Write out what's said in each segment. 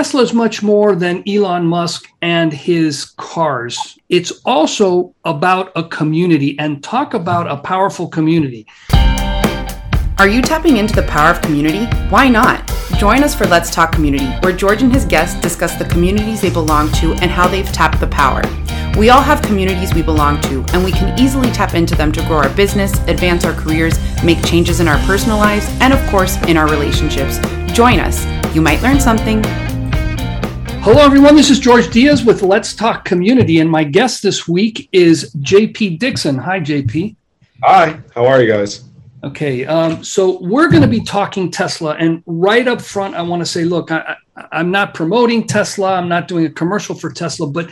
Tesla is much more than Elon Musk and his cars. It's also about a community and talk about a powerful community. Are you tapping into the power of community? Why not? Join us for Let's Talk Community, where George and his guests discuss the communities they belong to and how they've tapped the power. We all have communities we belong to, and we can easily tap into them to grow our business, advance our careers, make changes in our personal lives, and of course, in our relationships. Join us. You might learn something. Hello, everyone. This is George Diaz with Let's Talk Community, and my guest this week is JP Dickson. Hi, JP. Hi. How are you guys? Okay, um, so we're going to be talking Tesla, and right up front, I want to say, look, I, am not promoting Tesla. I'm not doing a commercial for Tesla, but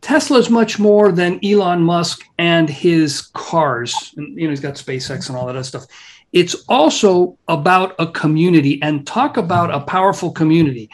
Tesla is much more than Elon Musk and his cars. And, you know, he's got SpaceX and all that other stuff. It's also about a community and talk about a powerful community.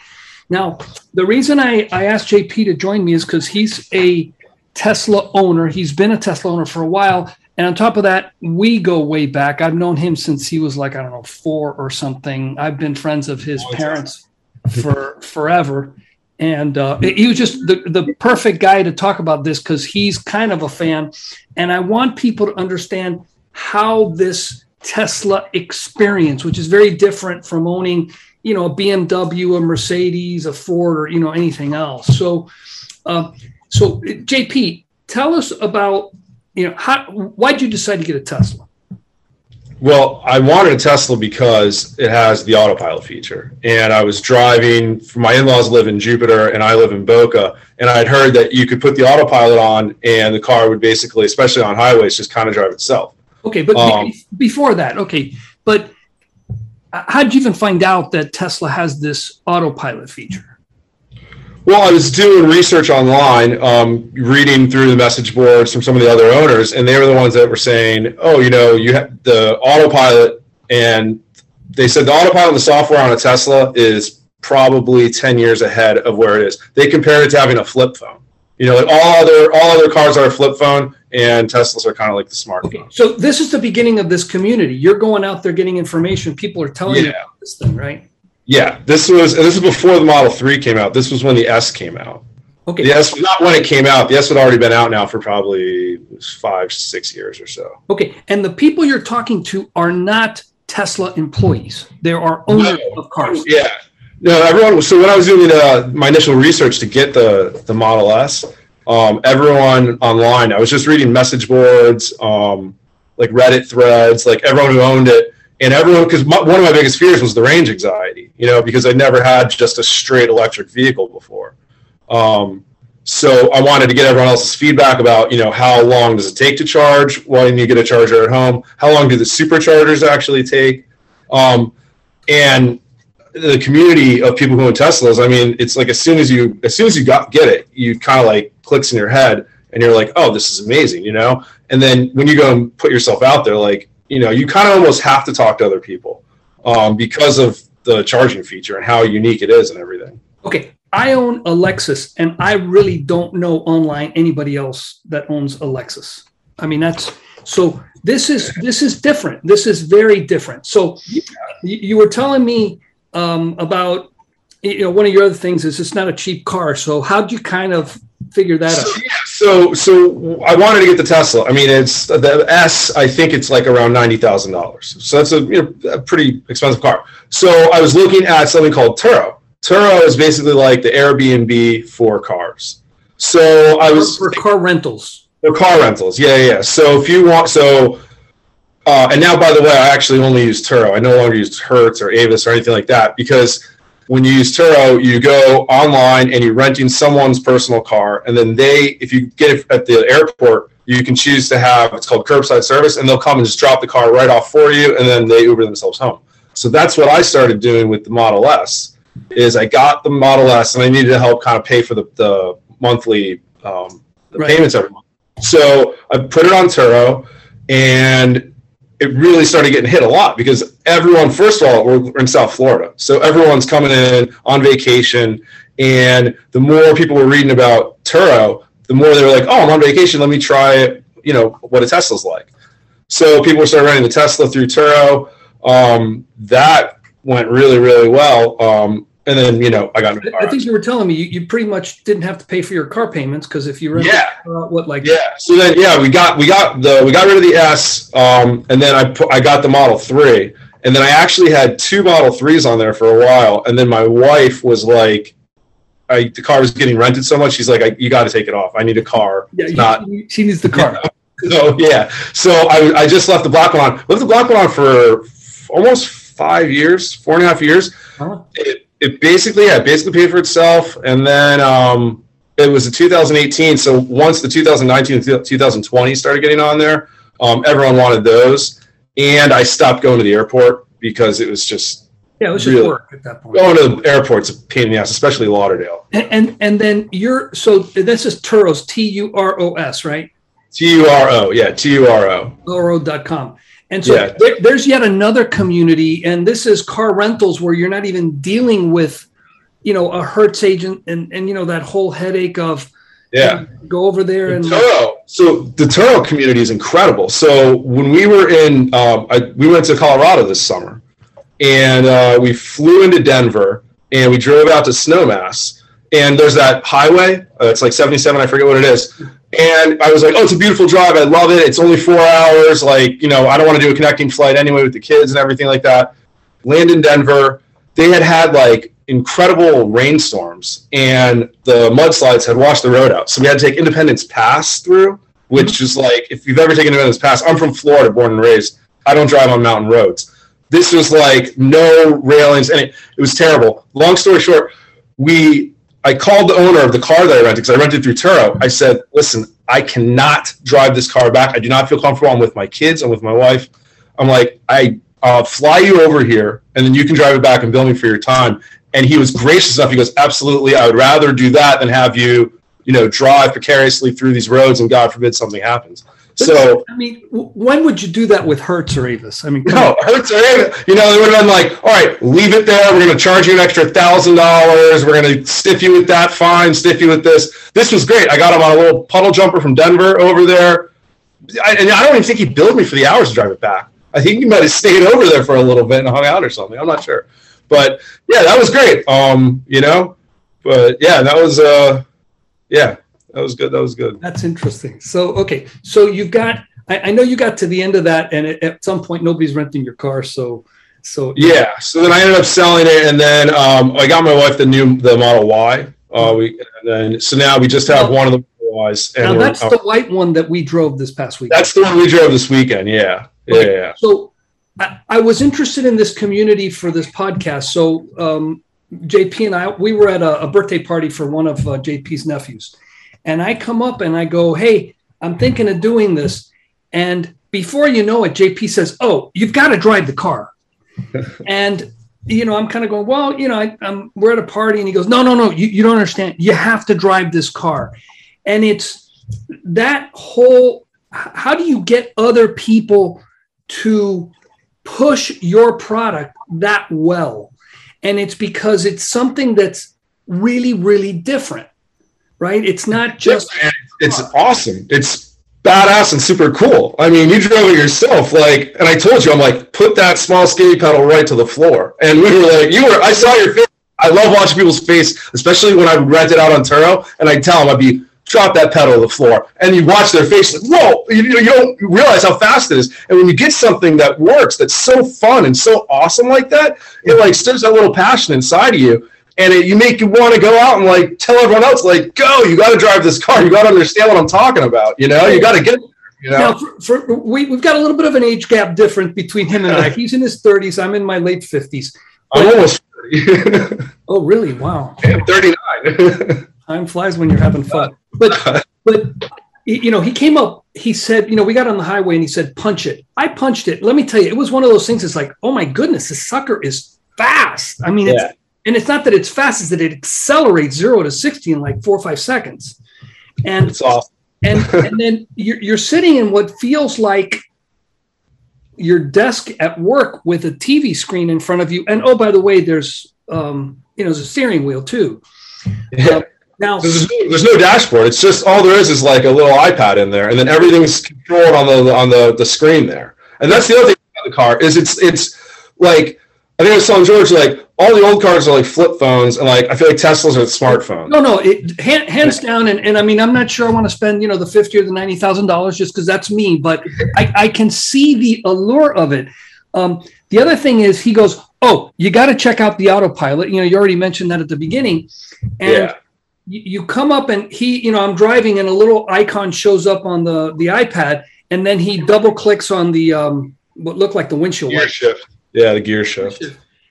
Now, the reason I, I asked JP to join me is because he's a Tesla owner. He's been a Tesla owner for a while. And on top of that, we go way back. I've known him since he was like, I don't know, four or something. I've been friends of his parents for forever and uh, he was just the, the perfect guy to talk about this because he's kind of a fan and i want people to understand how this tesla experience which is very different from owning you know a bmw a mercedes a ford or you know anything else so uh, so jp tell us about you know how why did you decide to get a tesla well, I wanted a Tesla because it has the autopilot feature. And I was driving, my in laws live in Jupiter and I live in Boca. And I'd heard that you could put the autopilot on and the car would basically, especially on highways, just kind of drive itself. Okay. But um, before that, okay. But how did you even find out that Tesla has this autopilot feature? Well, I was doing research online, um, reading through the message boards from some of the other owners, and they were the ones that were saying, "Oh, you know, you have the autopilot," and they said the autopilot, the software on a Tesla is probably ten years ahead of where it is. They compared it to having a flip phone. You know, like all other all other cars are a flip phone, and Teslas are kind of like the smartphone. Okay, so this is the beginning of this community. You're going out there getting information. People are telling yeah. you about this thing, right? Yeah, this was this is before the Model Three came out. This was when the S came out. Okay. The S, not when it came out. The S had already been out now for probably five, six years or so. Okay, and the people you're talking to are not Tesla employees. There are owners no. of cars. Yeah. No, everyone. So when I was doing uh, my initial research to get the the Model S, um, everyone online, I was just reading message boards, um, like Reddit threads, like everyone who owned it. And everyone because one of my biggest fears was the range anxiety you know because i never had just a straight electric vehicle before. Um, so i wanted to get everyone else's feedback about you know how long does it take to charge when you get a charger at home? How long do the superchargers actually take? Um, and the community of people who own teslas i mean it's like as soon as you as soon as you got get it you kind of like clicks in your head and you're like oh this is amazing you know and then when you go and put yourself out there like you know, you kind of almost have to talk to other people um, because of the charging feature and how unique it is and everything. Okay. I own a Lexus and I really don't know online anybody else that owns a Lexus. I mean, that's so this is this is different. This is very different. So you, you were telling me um, about you know one of your other things is it's not a cheap car. So how do you kind of figure that out? So, so I wanted to get the Tesla. I mean, it's the S. I think it's like around ninety thousand dollars. So that's a you know a pretty expensive car. So I was looking at something called Turo. Turo is basically like the Airbnb for cars. So I was for, for car rentals. For car rentals, yeah, yeah. So if you want, so uh, and now by the way, I actually only use Turo. I no longer use Hertz or Avis or anything like that because when you use Turo, you go online and you're renting someone's personal car, and then they, if you get it at the airport, you can choose to have it's called curbside service, and they'll come and just drop the car right off for you, and then they Uber themselves home. So that's what I started doing with the Model S. Is I got the Model S, and I needed to help kind of pay for the, the monthly um, the right. payments every month. So I put it on Turo, and it really started getting hit a lot because everyone, first of all, we're in South Florida. So everyone's coming in on vacation. And the more people were reading about Turo, the more they were like, oh, I'm on vacation. Let me try, you know, what a Tesla's like. So people started running the Tesla through Turo. Um, that went really, really well. Um, and then you know I got. I, I think you were telling me you, you pretty much didn't have to pay for your car payments because if you rented Yeah. uh, what like Yeah. So then, yeah, we got we got the we got rid of the S, um, and then I put I got the Model Three, and then I actually had two Model Threes on there for a while, and then my wife was like, I the car was getting rented so much, she's like, I, you got to take it off. I need a car. yeah It's you- not. she needs the car. So yeah. So I I just left the black one on. Left the black one on for almost five years, four and a half years. Huh? it, it basically yeah, it basically paid for itself and then um, it was in 2018 so once the 2019 and 2020 started getting on there um, everyone wanted those and i stopped going to the airport because it was just Yeah, it was just Really? work at that point. going to the airport's a pain in the ass especially lauderdale And, and and then you're so this is Turos T U R O S right t-u-r-o yeah t-u-r-o Turo.com. And so Yeah. there, there's yet another community, and this is car rentals where you're not even dealing with, you know, a Hertz agent and and you know that whole headache of yeah go over there and Turo. So the Turo community is incredible. So when we were in, um, I, we went to Colorado this summer, and uh, we flew into Denver, and we drove out to Snowmass, and there's that highway. Uh, it's like 77. I forget what it is. And I was like, "Oh, it's a beautiful drive. I love it. It's only four hours. Like, you know, I don't want to do a connecting flight anyway with the kids and everything like that." Land in Denver. They had had like incredible rainstorms and the mudslides had washed the road out. So we had to take Independence Pass through, which is like, if you've ever taken Independence Pass, I'm from Florida, born and raised. I don't drive on mountain roads. This was like no railings and it, it was terrible. Long story short, we, I called the owner of the car that I rented because I rented through Turo. I said, listen, I cannot drive this car back. I do not feel comfortable. I'm with my kids. I'm with my wife. I'm like, I, I'll fly you over here and then you can drive it back and bill me for your time and he was gracious enough. He goes, "Absolutely, I would rather do that than have you, you know, drive precariously through these roads and God forbid something happens." So I mean, when would you do that with Hertz or Avis? I mean, no, Hertz, or Avis. you know, they would have been like, "All right, leave it there. We're going to charge you an extra thousand dollars. We're going to stiff you with that fine, stiff you with this." This was great. I got him on a little puddle jumper from Denver over there, I, and I don't even think he billed me for the hours to drive it back. I think he might have stayed over there for a little bit and hung out or something. I'm not sure, but yeah, that was great. Um, you know, but yeah, that was uh, yeah, that was good. That was good. That's interesting. So, okay. So you've got, I, I know you got to the end of that, and at, at some point, nobody's renting your car. So, so Yeah. So then I ended up selling it, and then um, I got my wife the new the Model Y. Uh, we and then so now we just have one of the Model Ys, and now that's the white one that we drove this past week. that's the one we drove this weekend. Yeah. Yeah. Okay. yeah. So I, I was interested in this community for this podcast. So um, JP and I, we were at a, a birthday party for one of uh, JP's nephews, and I come up and I go, "Hey, I'm thinking of doing this," and before you know it, JP says, "Oh, you've got to drive the car," and you know, I'm kind of going, "Well, you know, I, I'm we're at a party," and he goes, "No, no, no, you, you don't understand. You have to drive this car," and it's that whole. How do you get other people to push your product that well? And it's because it's something that's really, really different, right? It's not just And it's awesome. It's badass and super cool. I mean, you drove it yourself, like, and I told you, I'm like, put that small skinny pedal right to the floor. And we were like, you were, I saw your face. I love watching people's face, especially when I rent it out on Turo, and I tell them I'd be drop that pedal to the floor, and you watch their face like, whoa, you, you don't realize how fast it is. And when you get something that works, that's so fun and so awesome like that, it like stirs that little passion inside of you and it, you make you want to go out and like tell everyone else like go you got to drive this car you got to understand what i'm talking about you know you got to get you know now for, for we, we've got a little bit of an age gap difference between him and I. He's in his 30s, I'm in my late 50s. i'm almost 30 Oh, really? Wow. i'm 39 Time flies when you're having fun. But but you know, he came up, he said, you know, we got on the highway and he said, punch it. I punched it. Let me tell you, it was one of those things. It's like, oh my goodness, this sucker is fast. I mean, it's Yeah. And it's not that it's fast, it's that it accelerates zero to 60 in like four or five seconds. And it's awesome and and then you're, you're sitting in what feels like your desk at work with a TV screen in front of you. And oh, by the way, there's um, you know, there's a steering wheel too. yeah. Now, there's, no, there's no dashboard it's just all there is is like a little ipad in there and then everything's controlled on the on the, the screen there and that's the other thing about the car is it's it's like I think I was telling George like all the old cars are like flip phones, and like I feel like Teslas are smartphones. No, no, it, hand, hands down. And, and I mean, I'm not sure I want to spend you know the fifty or the ninety thousand dollars just because that's me, but I, I can see the allure of it. Um, the other thing is, he goes, "Oh, you got to check out the autopilot." You know, you already mentioned that at the beginning, and Yeah. you, you come up and he, you know, I'm driving and a little icon shows up on the the iPad, and then he double clicks on the um, what looked like the windshield Gear shift. Yeah, the gear shift.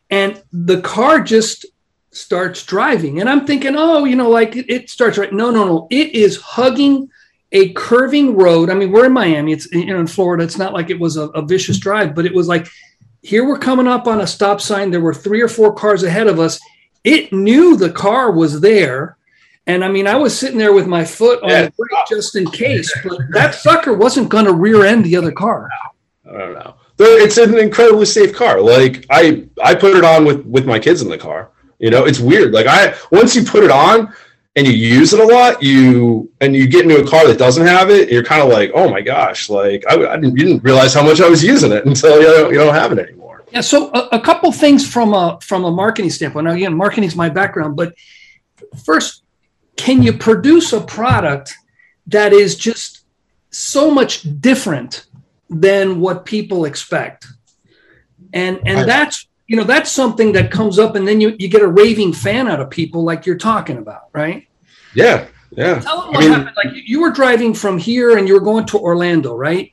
and the car just starts driving and i'm thinking oh you know like it, it starts right no no no it is hugging a curving road i mean we're in miami it's you know in florida it's not like it was a, a vicious drive but it was like here we're coming up on a stop sign there were three or four cars ahead of us it knew the car was there and i mean i was sitting there with my foot on Yeah. the brake just in case but that sucker wasn't going to rear end the other car I don't know. It's an incredibly safe car. Like I, I put it on with with my kids in the car. You know, it's weird. Like I, once you put it on and you use it a lot, you and you get into a car that doesn't have it, you're kind of like, oh my gosh, like I, I didn't, you didn't realize how much I was using it until you don't, you don't have it anymore. Yeah, so a, a couple things from a from a marketing standpoint. Now, again, marketing is my background, but first, can you produce a product that is just so much different than what people expect? And and I- that's you know that's something that comes up, and then you you get a raving fan out of people like you're talking about, right? Yeah, yeah. Tell them I what mean- happened. Like you- you were driving from here, and you were going to Orlando, right?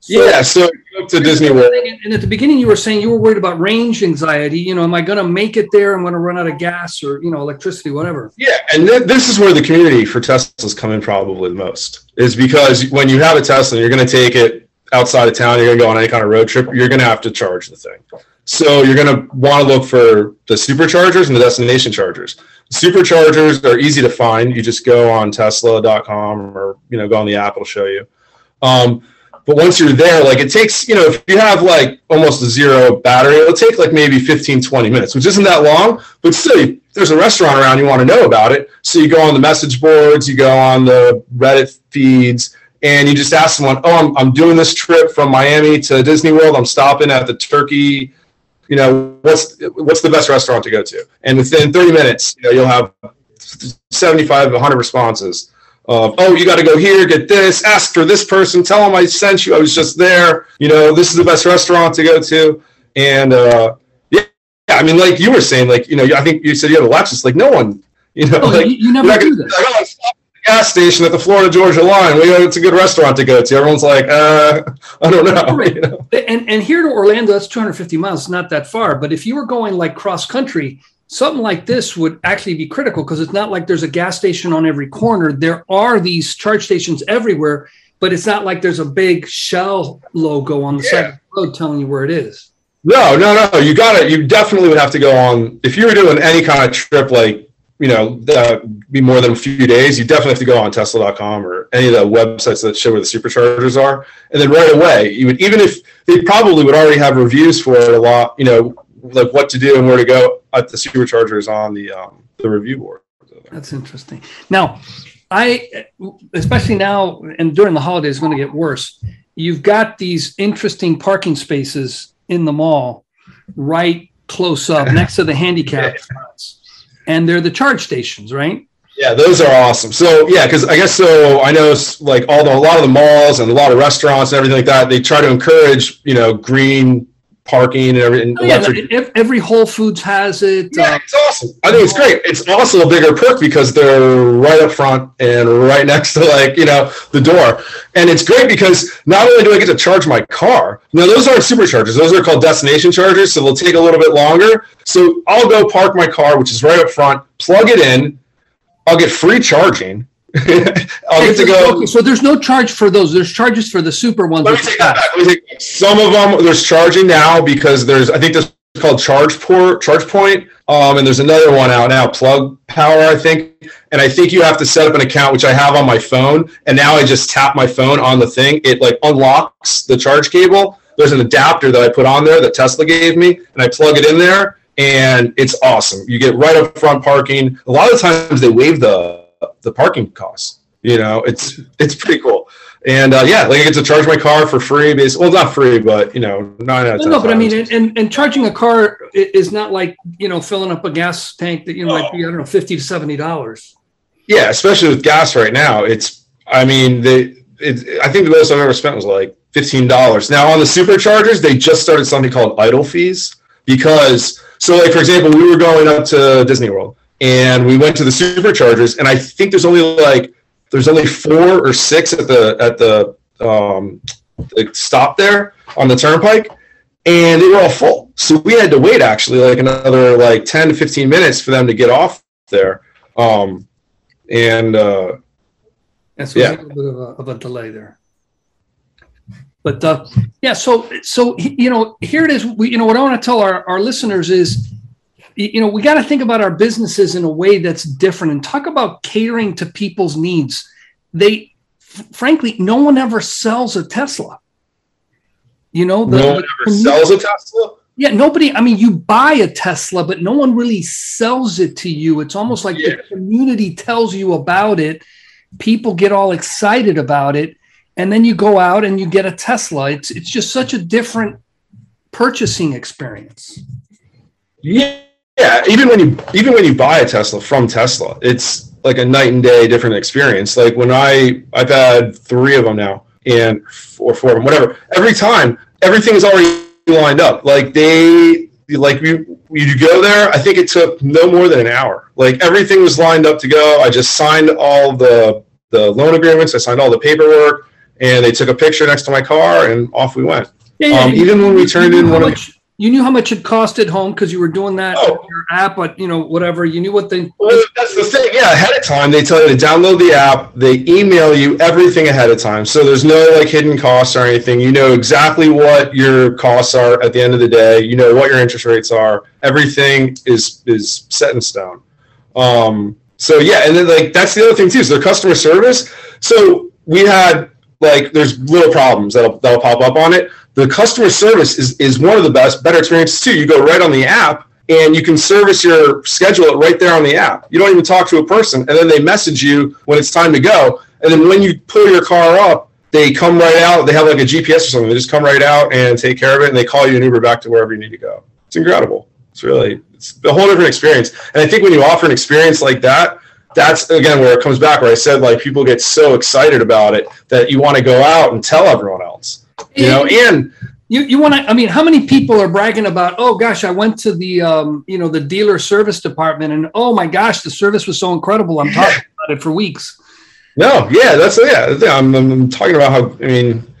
So- yeah. So up to Disney World. and at the beginning, you were saying you were worried about range anxiety. You know, am I going to make it there? I'm going to run out of gas or you know electricity, whatever. Yeah, and th- this is where the community for Teslas come in probably the most is because when you have a Tesla, you're going to take it outside of town, you're going to go on any kind of road trip, you're going to have to charge the thing. So you're going to want to look for the superchargers and the destination chargers. Superchargers are easy to find. You just go on Tesla.com or you know go on the app; it'll show you. Um, but once you're there, like it takes, you know, if you have like almost a zero battery, it'll take like maybe 15, 20 minutes, which isn't that long, but still, there's a restaurant around, you want to know about it. So you go on the message boards, you go on the Reddit feeds, and you just ask someone, oh, I'm, I'm doing this trip from Miami to Disney World. I'm stopping at the Turkey, you know, what's, what's the best restaurant to go to? And within 30 minutes, you know, you'll have 75, 100 responses of, oh, you got to go here, get this, ask for this person, tell them I sent you, I was just there, you know, this is the best restaurant to go to. And uh, yeah, I mean, like you were saying, like, you know, I think you said you have a Lexus, like no one, you know, Oh, like, you, you never do this. like, oh, stop at the gas station at the Florida Georgia line. Well, you know, it's a good restaurant to go to. Everyone's like, uh, I don't know. Right. you know? And and here to Orlando, that's 250 miles. It's not that far. But if you were going like cross country, something like this would actually be critical because it's not like there's a gas station on every corner. There are these charge stations everywhere, but it's not like there's a big Shell logo on the side of the road telling you where it is. No, no, no. You got to You definitely would have to go on if you were doing any kind of trip, like you know, that be more than a few days. You definitely have to go on Tesla.com or any of the websites that show where the superchargers are, and then right away, you would even if they probably would already have reviews for it a lot. You know, like what to do and where to go at the superchargers on the um, the review board. That's interesting. Now, I, especially now and during the holidays, going to get worse. You've got these interesting parking spaces in the mall, right close up next to the handicap spots, and they're the charge stations, right? Yeah, those are awesome. So yeah, because I guess so. I know like all the a lot of the malls and a lot of restaurants and everything like that. They try to encourage you know green parking and everything. Oh, yeah, electric- every Whole Foods has it. Yeah, Uh, it's awesome. I think it's great. It's also a bigger perk because they're right up front and right next to like, you know, the door. And it's great because not only do I get to charge my car, now those aren't superchargers. Those are called destination chargers, so they'll take a little bit longer. So I'll go park my car, which is right up front, plug it in, I'll get free charging. I'll get to go Okay, so there's no charge for those. There's charges for the super ones. let me take that back. Let me take. Some of them there's charging now because there's I think this is called Charge Port, Charge Point, um, and there's another one out now, Plug Power, I think. And I think you have to set up an account, which I have on my phone. And now I just tap my phone on the thing. It like unlocks the charge cable. There's an adapter that I put on there that Tesla gave me, and I plug it in there, and it's awesome. You get right up front parking. A lot of times they waive the the parking costs. You know, it's it's pretty cool. And uh, yeah, like I get to charge my car for free. Basically, well, not free, but you know, nine out of ten. No, but I mean, and, and charging a car is not like you know filling up a gas tank that you know might be I don't know fifty to seventy dollars. Yeah, especially with gas right now. It's I mean, the it, I think the most I've ever spent was like fifteen dollars. Now on the superchargers, they just started something called idle fees because so like for example, we were going up to Disney World and we went to the superchargers, and I think there's only like there's only four or six at the at the um, the stop there on the turnpike, and they were all full. So we had to wait actually like another like ten to fifteen minutes for them to get off there. Um, and uh, and so yeah. a little bit of a, of a delay there. But uh, yeah, so so you know, here it is. We, you know, what I want to tell our, our listeners is, you know, we got to think about our businesses in a way that's different and talk about catering to people's needs. They, f- frankly, no one ever sells a Tesla. You know, the, no one ever sells a Tesla. Yeah, nobody. I mean, you buy a Tesla, but no one really sells it to you. It's almost like yeah. the community tells you about it people get all excited about it and then you go out and you get a tesla it's it's just such a different purchasing experience yeah yeah even when you even when you buy a tesla from tesla it's like a night and day different experience. Like when i i've had three of them now and or four of them whatever. Every time everything is already lined up. Like they like you you go there i think it took no more than an hour. Like everything was lined up to go. I just signed all the the loan agreements i signed all the paperwork and they took a picture next to my car and off we went. Yeah, yeah, um, even when we turned in one much, of you knew how much it cost at home because you were doing that oh. your app but you know whatever. You knew what they well, that's the thing. Yeah ahead of time they tell you to download the app. They email you everything ahead of time. So there's no like hidden costs or anything. You know exactly what your costs are at the end of the day. You know what your interest rates are. Everything is is set in stone. Um so yeah and then like that's the other thing too is their customer service. So we had like there's little problems that'll that'll pop up on it the customer service is, is one of the best, better experiences too. You go right on the app and you can service your schedule it right there on the app. You don't even talk to a person, and then they message you when it's time to go. And then when you pull your car up, they come right out. They have like a GPS or something. They just come right out and take care of it, and they call you an Uber back to wherever you need to go. It's incredible. It's really it's a whole different experience. And I think when you offer an experience like that, that's again where it comes back. Where I said like people get so excited about it that you want to go out and tell everyone else you know, and you, you want to, I mean, how many people are bragging about, oh gosh, I went to the, um, you know, the dealer service department and oh my gosh, the service was so incredible. I'm talking about it for weeks. No, yeah, that's, yeah, I'm, I'm talking about how, I mean,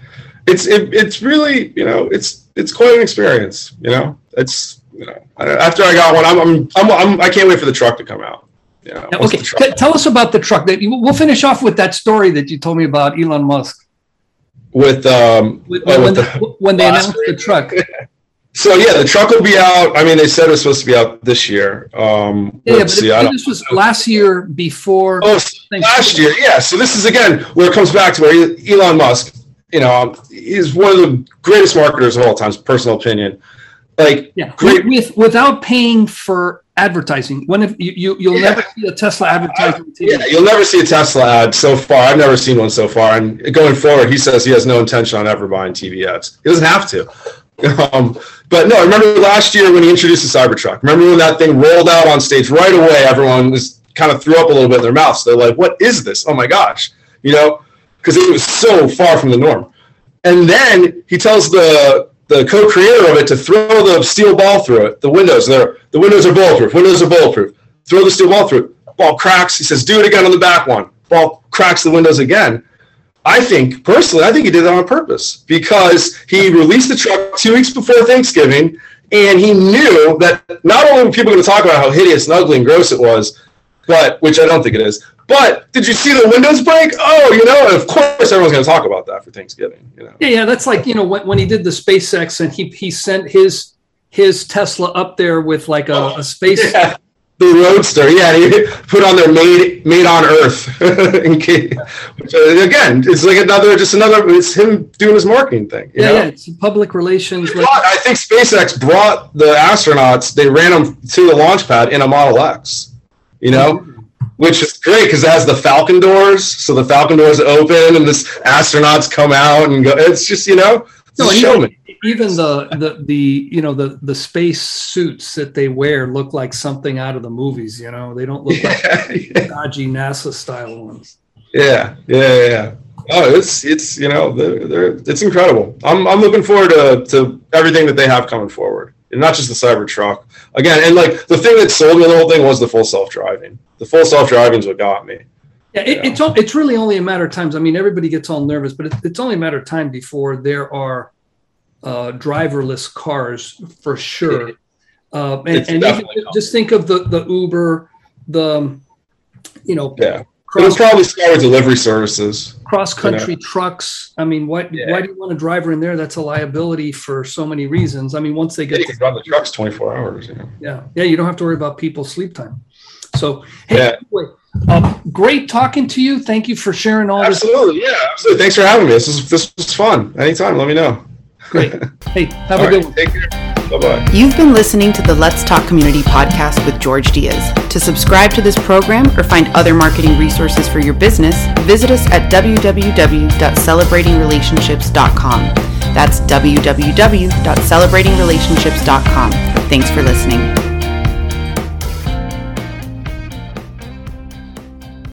it's, it, it's really, you know, it's, it's quite an experience, you know, it's, you know, after I got one, I'm, I'm, I'm, I'm I can not wait for the truck to come out. You know, okay. T- tell us about the truck that we'll finish off with that story that you told me about Elon Musk with um when, oh, with the, when they announced the truck. So yeah, the truck will be out. I mean, they said it was supposed to be out this year. Um, yeah, but see, this was last year before. Oh, last year, yeah. So this is again where it comes back to where Elon Musk, you know, he's one of the greatest marketers of all times. Personal opinion, like yeah, great with without paying for advertising. When if you, you will yeah. never see a Tesla advertising. Yeah, you'll never see a Tesla ad so far. I've never seen one so far. And going forward, he says he has no intention on ever buying TV ads. He doesn't have to. Um, but no, I remember last year when he introduced the Cybertruck. Remember when that thing rolled out on stage right away? Everyone was kind of threw up a little bit in their mouths. They're like, "What is this? Oh my gosh!" You know, because it was so far from the norm. And then he tells the the co-creator of it to throw the steel ball through it. The windows, there, the windows are bulletproof. Windows are bulletproof. Throw the steel ball through it. Ball cracks. He says, "Do it again on the back one." Ball cracks the windows again. I think personally, I think he did that on purpose because he released the truck two weeks before Thanksgiving, and he knew that not only were people going to talk about how hideous and ugly and gross it was, but which I don't think it is, but did you see the windows break? Oh, you know, of course everyone's going to talk about that for Thanksgiving. You know? Yeah, yeah, that's like you know when, when he did the SpaceX and he he sent his his Tesla up there with like a, oh, a space. Yeah. The Roadster, yeah, he put on their made made on Earth. Which, uh, again, it's like another, just another. It's him doing his marketing thing. yeah, know? yeah, it's public relations. Brought, I think SpaceX brought the astronauts. They ran them to the launch pad in a Model X. You know, which is great because it has the Falcon doors. So the Falcon doors open and this astronauts come out and go. It's just you know, No, no, and showman. even the the the you know the the space suits that they wear look like something out of the movies. You know, they don't look like Yeah, dodgy NASA style ones. yeah, yeah, yeah. Oh, it's it's you know they're, they're it's incredible. I'm I'm looking forward to to everything that they have coming forward, and not just the Cybertruck again. And like the thing that sold me the whole thing was the full self driving. The full self driving is what got me. Yeah, it, it's all, it's really only a matter of times. I mean, everybody gets all nervous, but it, it's only a matter of time before there are uh, driverless cars for sure. Uh, and and even just think of the the Uber, the you know Yeah, it'll probably start delivery services. cross country trucks. I mean, why Yeah. why do you want a driver in there? That's a liability for so many reasons. I mean, once they Yeah, get you to can run the trucks 24 hours. You know. yeah yeah you don't have to worry about people's sleep time so hey Yeah. anyway, um, great talking to you thank you for sharing all this Absolutely, yeah, absolutely. Thanks for having me. This is this was fun. Anytime, let me know. great hey have All a good right, one take care. Bye bye. You've been listening to the Let's Talk Community podcast with George Diaz. To subscribe to this program or find other marketing resources for your business, visit us at www.celebratingrelationships.com. That's www.celebratingrelationships.com. Thanks for listening.